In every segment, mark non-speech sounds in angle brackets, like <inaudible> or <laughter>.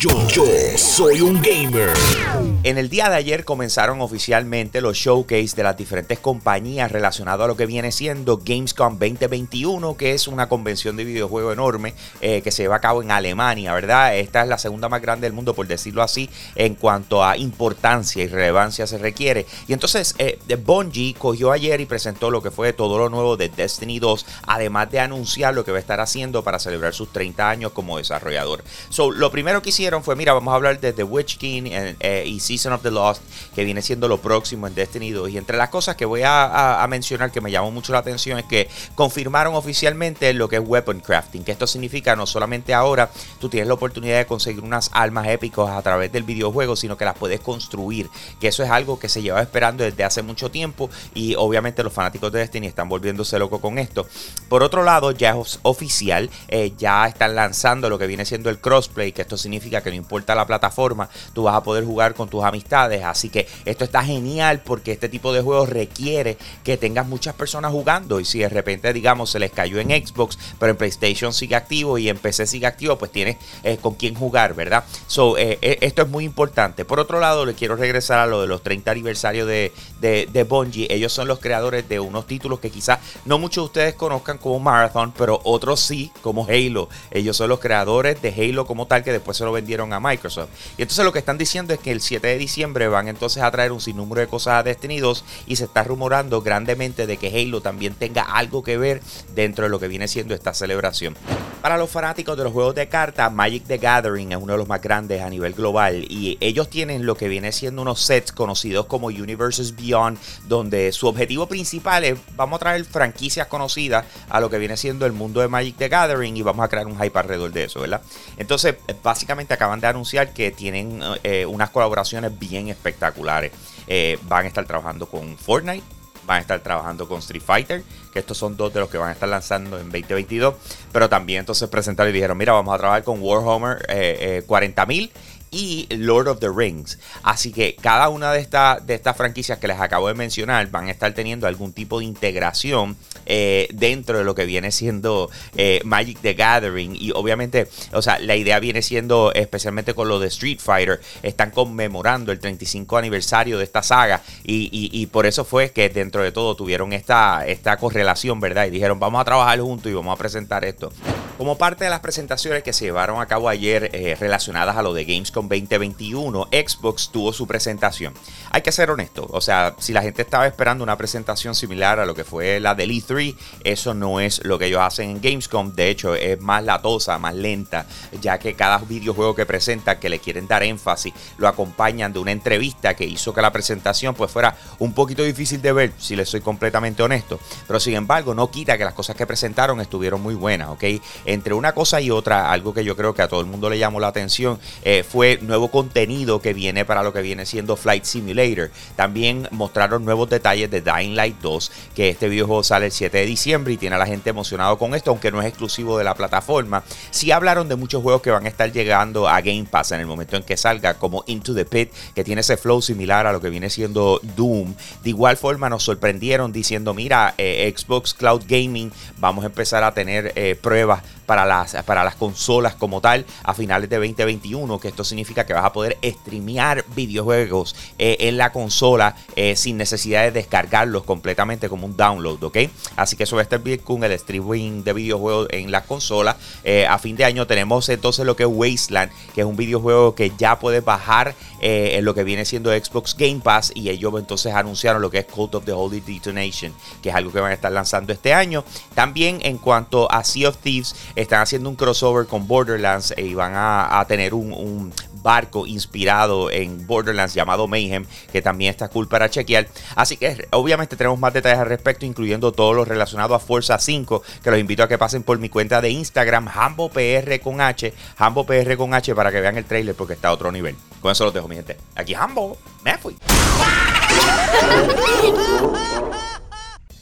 Yo, soy un gamer. En el día de ayer comenzaron oficialmente los showcase de las diferentes compañías relacionadas a lo que viene siendo Gamescom 2021, que es una convención de videojuegos enorme eh, que se lleva a cabo en Alemania, ¿verdad? Esta es la segunda más grande del mundo, por decirlo así, en cuanto a importancia y relevancia se requiere. Y entonces eh, Bungie cogió ayer y presentó lo que fue todo lo nuevo de Destiny 2, además de anunciar lo que va a estar haciendo para celebrar sus 30 años como desarrollador. So, lo primero que hicieron fue, mira, vamos a hablar de The Witch King eh, y Season of the Lost, que viene siendo lo próximo en Destiny 2. Y entre las cosas que voy a, mencionar que me llamó mucho la atención es que confirmaron oficialmente lo que es weapon crafting, que esto significa no solamente ahora tú tienes la oportunidad de conseguir unas armas épicas a través del videojuego, sino que las puedes construir, que eso es algo que se lleva esperando desde hace mucho tiempo y obviamente los fanáticos de Destiny están volviéndose locos con esto. Por otro lado, ya es oficial, eh, ya están lanzando lo que viene siendo el crossplay, que esto significa que no importa la plataforma, tú vas a poder jugar con tus amistades. Así que esto está genial porque este tipo de juegos requiere que tengas muchas personas jugando. Y si de repente, digamos, se les cayó en Xbox, pero en PlayStation sigue activo y en PC sigue activo, pues tienes eh, con quién jugar, ¿verdad? So, eh, eh, esto es muy importante. Por otro lado, le quiero regresar a lo de los 30 aniversarios de, de, de Bungie. Ellos son los creadores de unos títulos que quizás no muchos de ustedes conozcan como Marathon, pero otros sí, como Halo. Ellos son los creadores de Halo como tal, que después se lo vendieron a Microsoft. Y entonces lo que están diciendo es que el 7 de diciembre van entonces a traer un sinnúmero de cosas a Destiny 2 y se está rumorando grandemente de que Halo también tenga algo que ver dentro de lo que viene siendo esta celebración. Para los fanáticos de los juegos de cartas, Magic the Gathering es uno de los más grandes a nivel global y ellos tienen lo que viene siendo unos sets conocidos como Universes Beyond, donde su objetivo principal es vamos a traer franquicias conocidas a lo que viene siendo el mundo de Magic the Gathering y vamos a crear un hype alrededor de eso, ¿verdad? Entonces, básicamente acaban de anunciar que tienen eh, unas colaboraciones bien espectaculares. Eh, van a estar trabajando con Fortnite, van a estar trabajando con Street Fighter, que estos son dos de los que van a estar lanzando en 2022, pero también entonces presentaron y dijeron, mira, vamos a trabajar con Warhammer eh, 40.000 y Lord of the Rings. Así que cada una de, estas de estas franquicias que les acabo de mencionar van a estar teniendo algún tipo de integración eh, dentro de lo que viene siendo eh, Magic the Gathering. Y obviamente, o sea, la idea viene siendo, especialmente con lo de Street Fighter, están conmemorando el 35 aniversario de esta saga. Y, y, por eso fue que dentro de todo tuvieron esta, esta correlación, ¿verdad? Y dijeron, vamos a trabajar juntos y vamos a presentar esto. Como parte de las presentaciones que se llevaron a cabo ayer eh, relacionadas a lo de Gamescom 2021, Xbox tuvo su presentación. Hay que ser honesto, o sea, si la gente estaba esperando una presentación similar a lo que fue la del E3, eso no es lo que ellos hacen en Gamescom. De hecho, es más latosa, más lenta, ya que cada videojuego que presenta, que le quieren dar énfasis, lo acompañan de una entrevista que hizo que la presentación pues fuera un poquito difícil de ver, si les soy completamente honesto. Pero sin embargo, no quita que las cosas que presentaron estuvieron muy buenas, ¿ok? Entre una cosa y otra, algo que yo creo que a todo el mundo le llamó la atención eh, fue nuevo contenido que viene para lo que viene siendo Flight Simulator. También mostraron nuevos detalles de Dying Light 2, que este videojuego sale el 7 de diciembre y tiene a la gente emocionado con esto, aunque no es exclusivo de la plataforma. Sí hablaron de muchos juegos que van a estar llegando a Game Pass en el momento en que salga, como Into the Pit, que tiene ese flow similar a lo que viene siendo Doom. De igual forma nos sorprendieron diciendo, mira, eh, Xbox Cloud Gaming, vamos a empezar a tener eh, pruebas para las, para las consolas como tal a finales de 2021, que esto significa que vas a poder streamear videojuegos eh, en la consola eh, sin necesidad de descargarlos completamente como un download, ¿ok? Así que eso va a estar bien con el streaming de videojuegos en la consola. Eh, a fin de año tenemos entonces lo que es Wasteland, que es un videojuego que ya puedes bajar en lo que viene siendo Xbox Game Pass y ellos entonces anunciaron lo que es Cult of the Holy Detonation, que es algo que van a estar lanzando este año. También en cuanto a Sea of Thieves, están haciendo un crossover con Borderlands y van a, tener un, barco inspirado en Borderlands llamado Mayhem, que también está cool para chequear. Así que obviamente tenemos más detalles al respecto, incluyendo todo lo relacionado a Forza 5, que los invito a que pasen por mi cuenta de Instagram, HamboPR con H, HamboPR con H, para que vean el trailer porque está a otro nivel. Con eso los dejo, mi gente. Aquí Hambo, me fui. <laughs>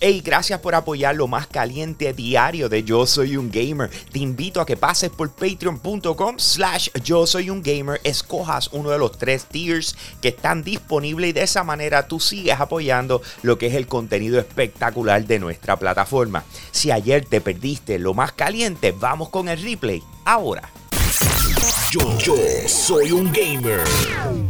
Hey, gracias por apoyar lo más caliente diario de Yo Soy un Gamer. Te invito a que pases por patreon.com slash Yo Soy un Gamer, escojas uno de los tres tiers que están disponibles y de esa manera tú sigues apoyando lo que es el contenido espectacular de nuestra plataforma. Si ayer te perdiste lo más caliente, vamos con el replay ahora. Yo, yo soy un gamer.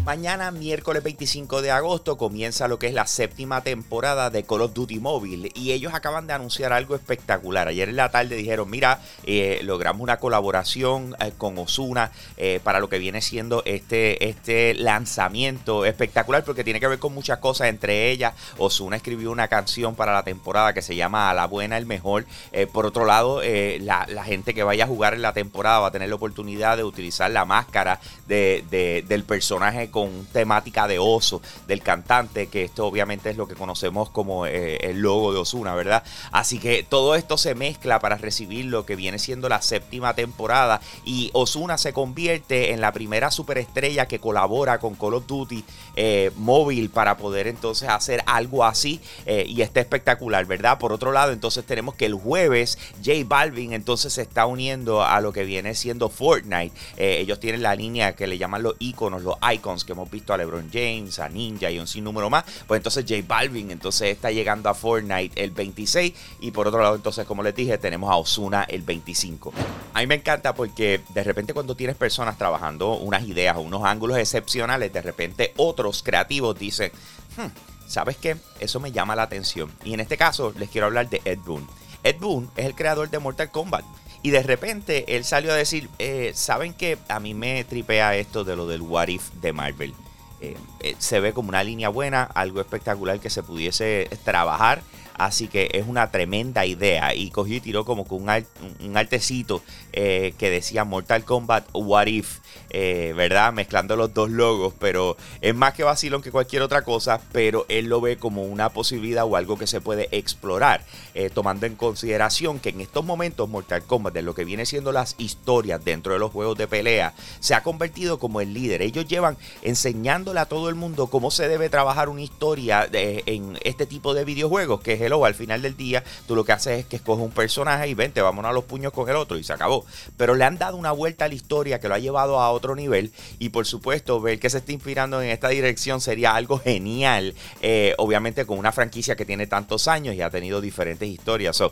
Mañana, miércoles 25 de agosto, comienza lo que es la séptima temporada de Call of Duty Mobile. Y ellos acaban de anunciar algo espectacular. Ayer en la tarde dijeron: Mira, eh, logramos una colaboración eh, con Osuna eh, para lo que viene siendo este, este lanzamiento espectacular, porque tiene que ver con muchas cosas. Entre ellas, Osuna escribió una canción para la temporada que se llama A la Buena, el Mejor. por otro lado, la, la gente que vaya a jugar en la temporada va a tener la oportunidad de utilizar la máscara de, del personaje con temática de oso del cantante, que esto obviamente es lo que conocemos como eh, el logo de Osuna, ¿verdad? Así que todo esto se mezcla para recibir lo que viene siendo la séptima temporada y Osuna se convierte en la primera superestrella que colabora con Call of Duty eh, móvil para poder entonces hacer algo así eh, y está espectacular, ¿verdad? Por otro lado, entonces tenemos que el jueves J Balvin entonces se está uniendo a lo que viene siendo Fortnite ellos tienen la línea que le llaman los iconos, los icons que hemos visto a LeBron James, a Ninja y un sinnúmero más. Pues entonces J Balvin entonces está llegando a Fortnite el 26 y por otro lado entonces como les dije tenemos a Osuna el 25. A mí me encanta porque de repente cuando tienes personas trabajando unas ideas unos ángulos excepcionales, de repente otros creativos dicen, hmm, ¿sabes qué? Eso me llama la atención. Y en este caso les quiero hablar de Ed Boon. Ed Boon es el creador de Mortal Kombat. Y de repente él salió a decir, eh, ¿saben que A mí me tripea esto de lo del What If de Marvel. Eh, eh, se ve como una línea buena, algo espectacular que se pudiese trabajar Así que es una tremenda idea. Y cogió y tiró como con un, un artecito eh, que decía Mortal Kombat What If, eh, ¿verdad? Mezclando los dos logos. Pero es más que vacilón que cualquier otra cosa. Pero él lo ve como una posibilidad o algo que se puede explorar. Eh, tomando en consideración que en estos momentos Mortal Kombat, de lo que viene siendo las historias dentro de los juegos de pelea, se ha convertido como el líder. Ellos llevan enseñándole a todo el mundo cómo se debe trabajar una historia en este tipo de videojuegos, que es al final del día tú lo que haces es que escoges un personaje y vente, vámonos a los puños con el otro y se acabó. Pero le han dado una vuelta a la historia que lo ha llevado a otro nivel y por supuesto ver que se está inspirando en esta dirección sería algo genial, eh, obviamente con una franquicia que tiene tantos años y ha tenido diferentes historias.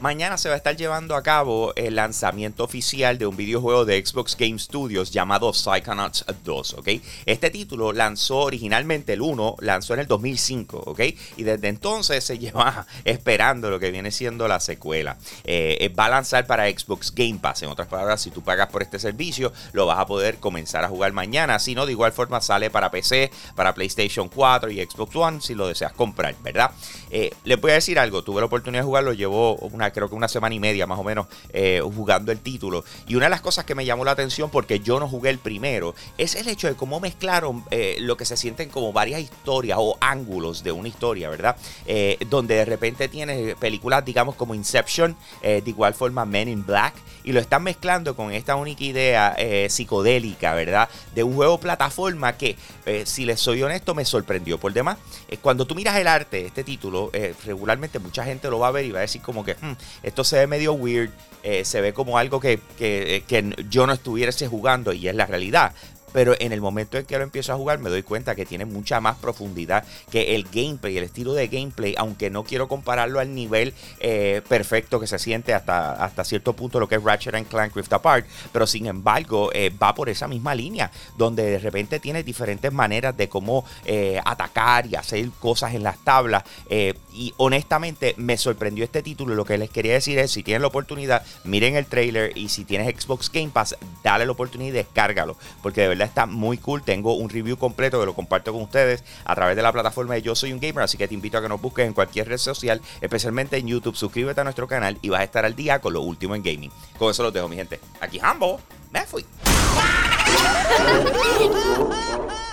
mañana se va a estar llevando a cabo el lanzamiento oficial de un videojuego de Xbox Game Studios llamado Psychonauts 2, ¿ok? Este título lanzó originalmente el 1, lanzó en el 2005, ¿ok? Y desde entonces se <laughs> esperando lo que viene siendo la secuela. Eh, eh, va a lanzar para Xbox Game Pass. En otras palabras, si tú pagas por este servicio, lo vas a poder comenzar a jugar mañana. Si no, de igual forma sale para PC, para PlayStation 4 y Xbox One si lo deseas comprar, ¿verdad? Eh, les voy a decir algo. Tuve la oportunidad de jugarlo, llevo una, creo que una semana y media más o menos jugando el título. Y una de las cosas que me llamó la atención porque yo no jugué el primero es el hecho de cómo mezclaron lo que se sienten como varias historias o ángulos de una historia, ¿verdad? donde de repente tienes películas, digamos, como Inception, eh, de igual forma Men in Black, y lo están mezclando con esta única idea eh, psicodélica, ¿verdad? De un juego plataforma que, eh, si les soy honesto, me sorprendió por demás. cuando tú miras el arte este título, regularmente mucha gente lo va a ver y va a decir como que hmm, esto se ve medio weird, se ve como algo que, que, que yo no estuviese jugando y es la realidad pero en el momento en que lo empiezo a jugar me doy cuenta que tiene mucha más profundidad que el gameplay, el estilo de gameplay, aunque no quiero compararlo al nivel eh, perfecto que se siente hasta, hasta cierto punto lo que es Ratchet and Clank Rift Apart, pero sin embargo eh, va por esa misma línea, donde de repente tiene diferentes maneras de cómo eh, atacar y hacer cosas en las tablas, y honestamente me sorprendió este título, lo que les quería decir es, si tienen la oportunidad, miren el trailer, y si tienes Xbox Game Pass, dale la oportunidad y descárgalo, porque de verdad está muy cool. Tengo un review completo que lo comparto con ustedes a través de la plataforma de Yo Soy un Gamer, así que te invito a que nos busques en cualquier red social, especialmente en YouTube. Suscríbete a nuestro canal y vas a estar al día con lo último en gaming. Con eso los dejo, mi gente. Aquí Hambo, me fui. <laughs>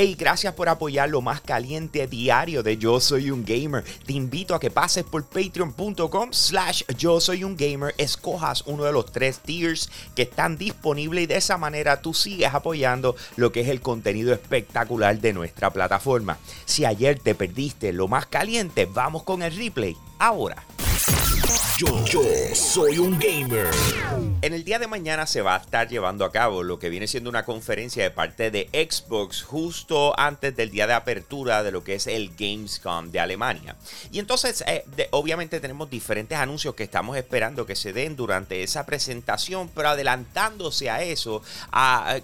Hey, gracias por apoyar lo más caliente diario de Yo Soy un Gamer. Te invito a que pases por patreon.com slash Yo Soy un Gamer, escojas uno de los tres tiers que están disponibles y de esa manera tú sigues apoyando lo que es el contenido espectacular de nuestra plataforma. Si ayer te perdiste lo más caliente, vamos con el replay ahora. Yo, yo soy un gamer. En el día de mañana se va a estar llevando a cabo lo que viene siendo una conferencia de parte de Xbox justo antes del día de apertura de lo que es el Gamescom de Alemania. Y entonces, eh, obviamente tenemos diferentes anuncios que estamos esperando que se den durante esa presentación, pero adelantándose a eso,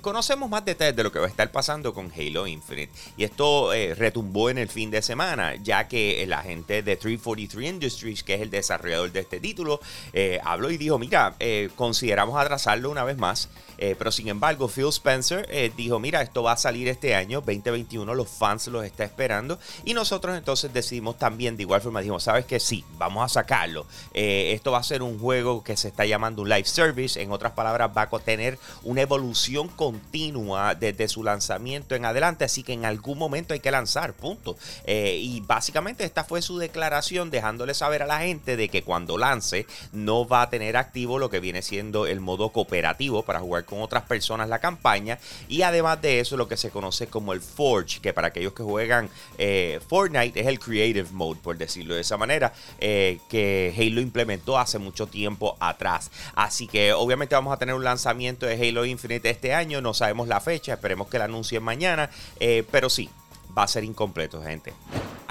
conocemos más detalles de lo que va a estar pasando con Halo Infinite. Y esto eh, retumbó en el fin de semana, ya que la gente de 343 Industries, que es el desarrollador de este título, eh, habló y dijo, mira, eh, consideramos atrasarlo una vez más, eh, pero sin embargo Phil Spencer dijo, mira, esto va a salir este año, 2021, los fans los está esperando y nosotros entonces decidimos también, de igual forma, dijimos, sabes que sí, vamos a sacarlo. esto va a ser un juego que se está llamando un live service, en otras palabras, va a tener una evolución continua desde su lanzamiento en adelante, así que en algún momento hay que lanzar, punto. y básicamente esta fue su declaración dejándole saber a la gente de que cuando lanza no va a tener activo lo que viene siendo el modo cooperativo para jugar con otras personas la campaña. Y además de eso, lo que se conoce como el Forge, que para aquellos que juegan eh, Fortnite es el Creative Mode, por decirlo de esa manera, eh, que Halo implementó hace mucho tiempo atrás. Así que obviamente vamos a tener un lanzamiento de Halo Infinite este año, no sabemos la fecha, esperemos que la anuncien mañana, eh, pero sí, va a ser incompleto, gente.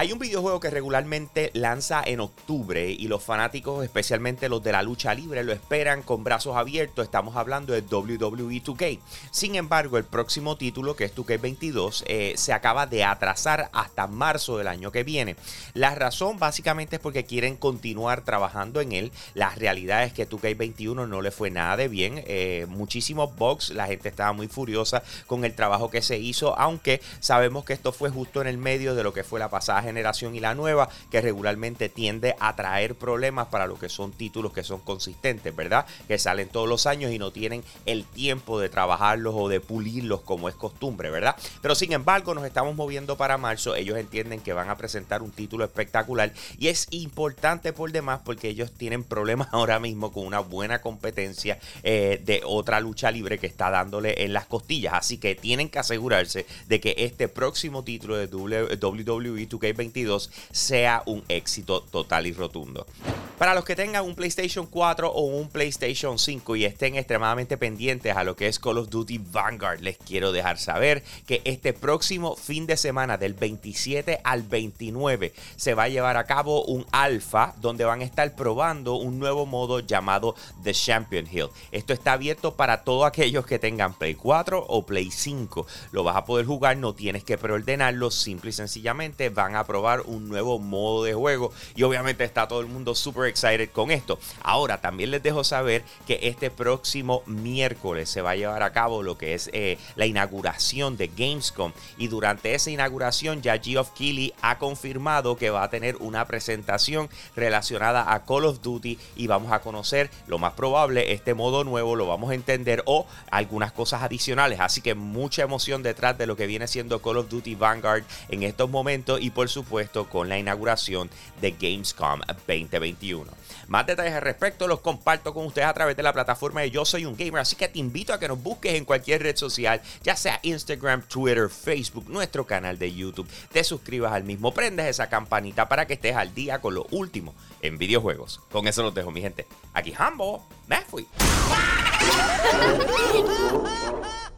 Hay un videojuego que regularmente lanza en octubre y los fanáticos, especialmente los de la lucha libre, lo esperan con brazos abiertos. Estamos hablando de WWE 2K. Sin embargo, el próximo título, que es 2K22, eh, se acaba de atrasar hasta marzo del año que viene. La razón básicamente es porque quieren continuar trabajando en él. La realidad es que 2K21 no le fue nada de bien. Eh, muchísimos bugs, la gente estaba muy furiosa con el trabajo que se hizo, aunque sabemos que esto fue justo en el medio de lo que fue la pasada generación y la nueva, que regularmente tiende a traer problemas para lo que son títulos que son consistentes, ¿verdad? Que salen todos los años y no tienen el tiempo de trabajarlos o de pulirlos como es costumbre, ¿verdad? Pero sin embargo, nos estamos moviendo para marzo. Ellos entienden que van a presentar un título espectacular y es importante por demás porque ellos tienen problemas <laughs> ahora mismo con una buena competencia eh, de otra lucha libre que está dándole en las costillas. Así que tienen que asegurarse de que este próximo título de WWE 2K sea un éxito total y rotundo. Para los que tengan un PlayStation 4 o un PlayStation 5 y estén extremadamente pendientes a lo que es Call of Duty Vanguard, les quiero dejar saber que este próximo fin de semana del 27 al 29 se va a llevar a cabo un alfa donde van a estar probando un nuevo modo llamado The Champion Hill. Esto está abierto para todos aquellos que tengan Play 4 o Play 5. Lo vas a poder jugar, no tienes que preordenarlo, simple y sencillamente van a probar un nuevo modo de juego y obviamente está todo el mundo súper excited con esto. Ahora también les dejo saber que este próximo miércoles se va a llevar a cabo lo que es eh, la inauguración de Gamescom y durante esa inauguración ya Geoff Keighley ha confirmado que va a tener una presentación relacionada a Call of Duty y vamos a conocer lo más probable este modo nuevo, lo vamos a entender o algunas cosas adicionales. Así que mucha emoción detrás de lo que viene siendo Call of Duty Vanguard en estos momentos y por supuesto con la inauguración de Gamescom 2021. Más detalles al respecto los comparto con ustedes a través de la plataforma de Yo Soy un Gamer, así que te invito a que nos busques en cualquier red social, ya sea Instagram, Twitter, Facebook, nuestro canal de YouTube. Te suscribas al mismo, prendes esa campanita para que estés al día con lo último en videojuegos. Con eso los dejo, mi gente. Aquí Hambo, me fui. <laughs>